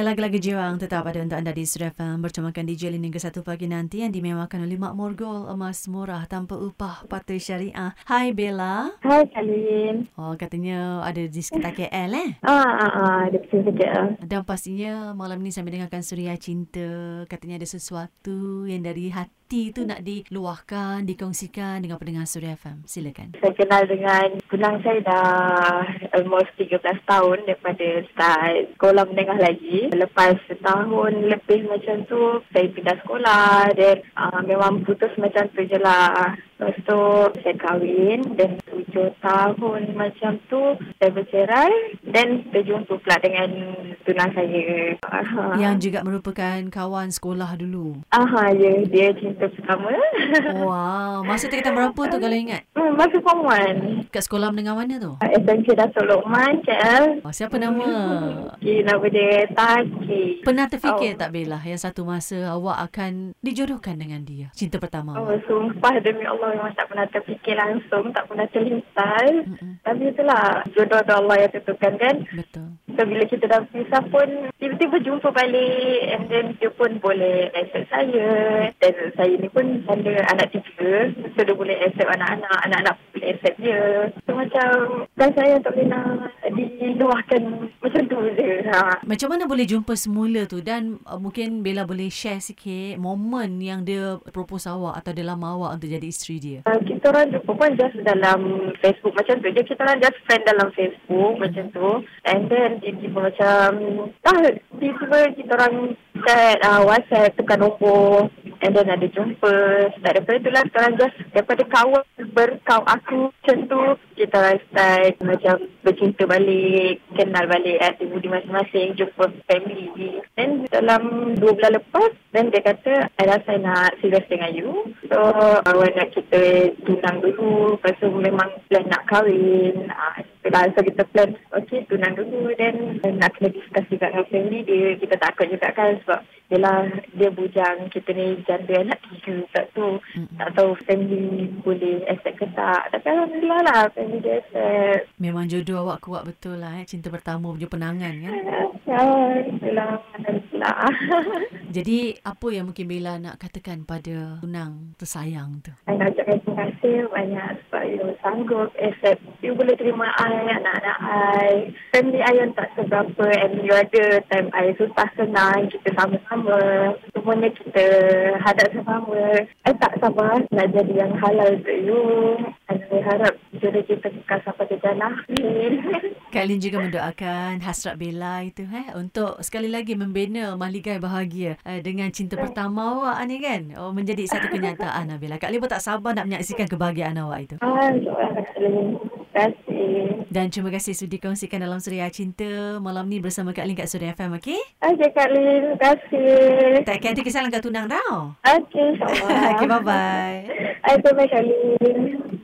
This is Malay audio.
Lagu-lagu jiwang tetap ada untuk anda di Suria FM bertemakan DJ Lin hingga satu pagi nanti yang dimewahkan oleh Mak Morgol emas murah tanpa upah patuh syariah. Hai Bella. Hai Kalin. Oh katanya ada di sekitar KL eh? Ah, ah, ah, ada pesan sekejap. Dan pastinya malam ni sambil dengarkan Suria Cinta katanya ada sesuatu yang dari hati hati tu nak diluahkan, dikongsikan dengan pendengar Suria FM? Silakan. Saya kenal dengan tunang saya dah almost 13 tahun daripada start sekolah menengah lagi. Lepas setahun lebih macam tu, saya pindah sekolah dan uh, memang putus macam tu je lah. Lepas tu saya kahwin dan tujuh tahun macam tu saya bercerai dan berjumpa pula dengan tunang saya. Yang juga merupakan kawan sekolah dulu. Aha, ya. Dia cinta kita pertama. Wow. Masa tingkatan berapa tu kalau ingat? Hmm, masa form 1. Kat sekolah menengah mana tu? SMK Datuk Lokman, KL. Oh, siapa nama? Okay, nama dia Taki. Pernah terfikir oh. tak Bella yang satu masa awak akan dijodohkan dengan dia? Cinta pertama Oh, sumpah demi Allah memang tak pernah terfikir langsung. Tak pernah terlintas. Mm-mm. Tapi itulah jodoh Allah yang tentukan kan. Betul. So, bila kita dah pisah pun, tiba-tiba jumpa balik. And then dia pun boleh accept saya. Dan saya ni pun ada anak tiga. So dia boleh accept anak-anak. Anak-anak boleh accept dia. So macam dan saya tak boleh nak diluahkan macam tu je. Ha. Macam mana boleh jumpa semula tu dan uh, mungkin Bella boleh share sikit momen yang dia propose awak atau dia lama awak untuk jadi isteri dia. Uh, kita orang jumpa pun just dalam Facebook macam tu je. Kita orang just friend dalam Facebook hmm. macam tu. And then tiba-tiba macam ah, tiba-tiba kita orang chat uh, WhatsApp tukar nombor And then ada jumpa Start daripada tu lah Sekarang just Daripada kawan Berkau aku Macam tu Kita start Macam Bercinta balik Kenal balik budi masing-masing Jumpa family. Then dalam Dua bulan lepas Then dia kata I rasa nak Serius dengan you. So Awak nak kita Tunang dulu Lepas tu memang Plan nak kahwin. Uh, So kita plan Okay tunang dulu Then Nak kena discuss juga Dengan family dia. Kita takut juga kan Sebab Yelah Dia bujang Kita ni janda anak tiga tak tahu mm-hmm. tak tahu family boleh accept ke tak. Tapi alhamdulillah lah family dia accept. Memang jodoh awak kuat betul lah eh. Cinta pertama punya penangan kan? Ya alhamdulillah alhamdulillah. Jadi apa yang mungkin Bella nak katakan pada tunang tersayang tu? Saya nak ucapkan terima kasih banyak sebab you sanggup accept. You boleh terima I anak-anak I. Family I yang tak seberapa and you ada time I susah senang kita sama-sama semuanya kita hadap sama. I tak sabar nak jadi yang halal untuk you. Saya harap jodoh kita kekal sampai ke jannah. Kak Lin juga mendoakan hasrat Bella itu eh untuk sekali lagi membina mahligai bahagia eh, dengan cinta pertama awak ni kan. Oh menjadi satu kenyataan Bella. Kak Lin pun tak sabar nak menyaksikan kebahagiaan awak itu. Ah, Terima kasih. Dan terima kasih sudah dikongsikan dalam Suria Cinta malam ni bersama Kak Lin kat Suria FM, okey? Okey, Kak Lin. Terima kasih. Tak kira nanti kesalahan kat tunang tau. Okey, sama. okey, bye-bye. Okey, bye, Kak Lin.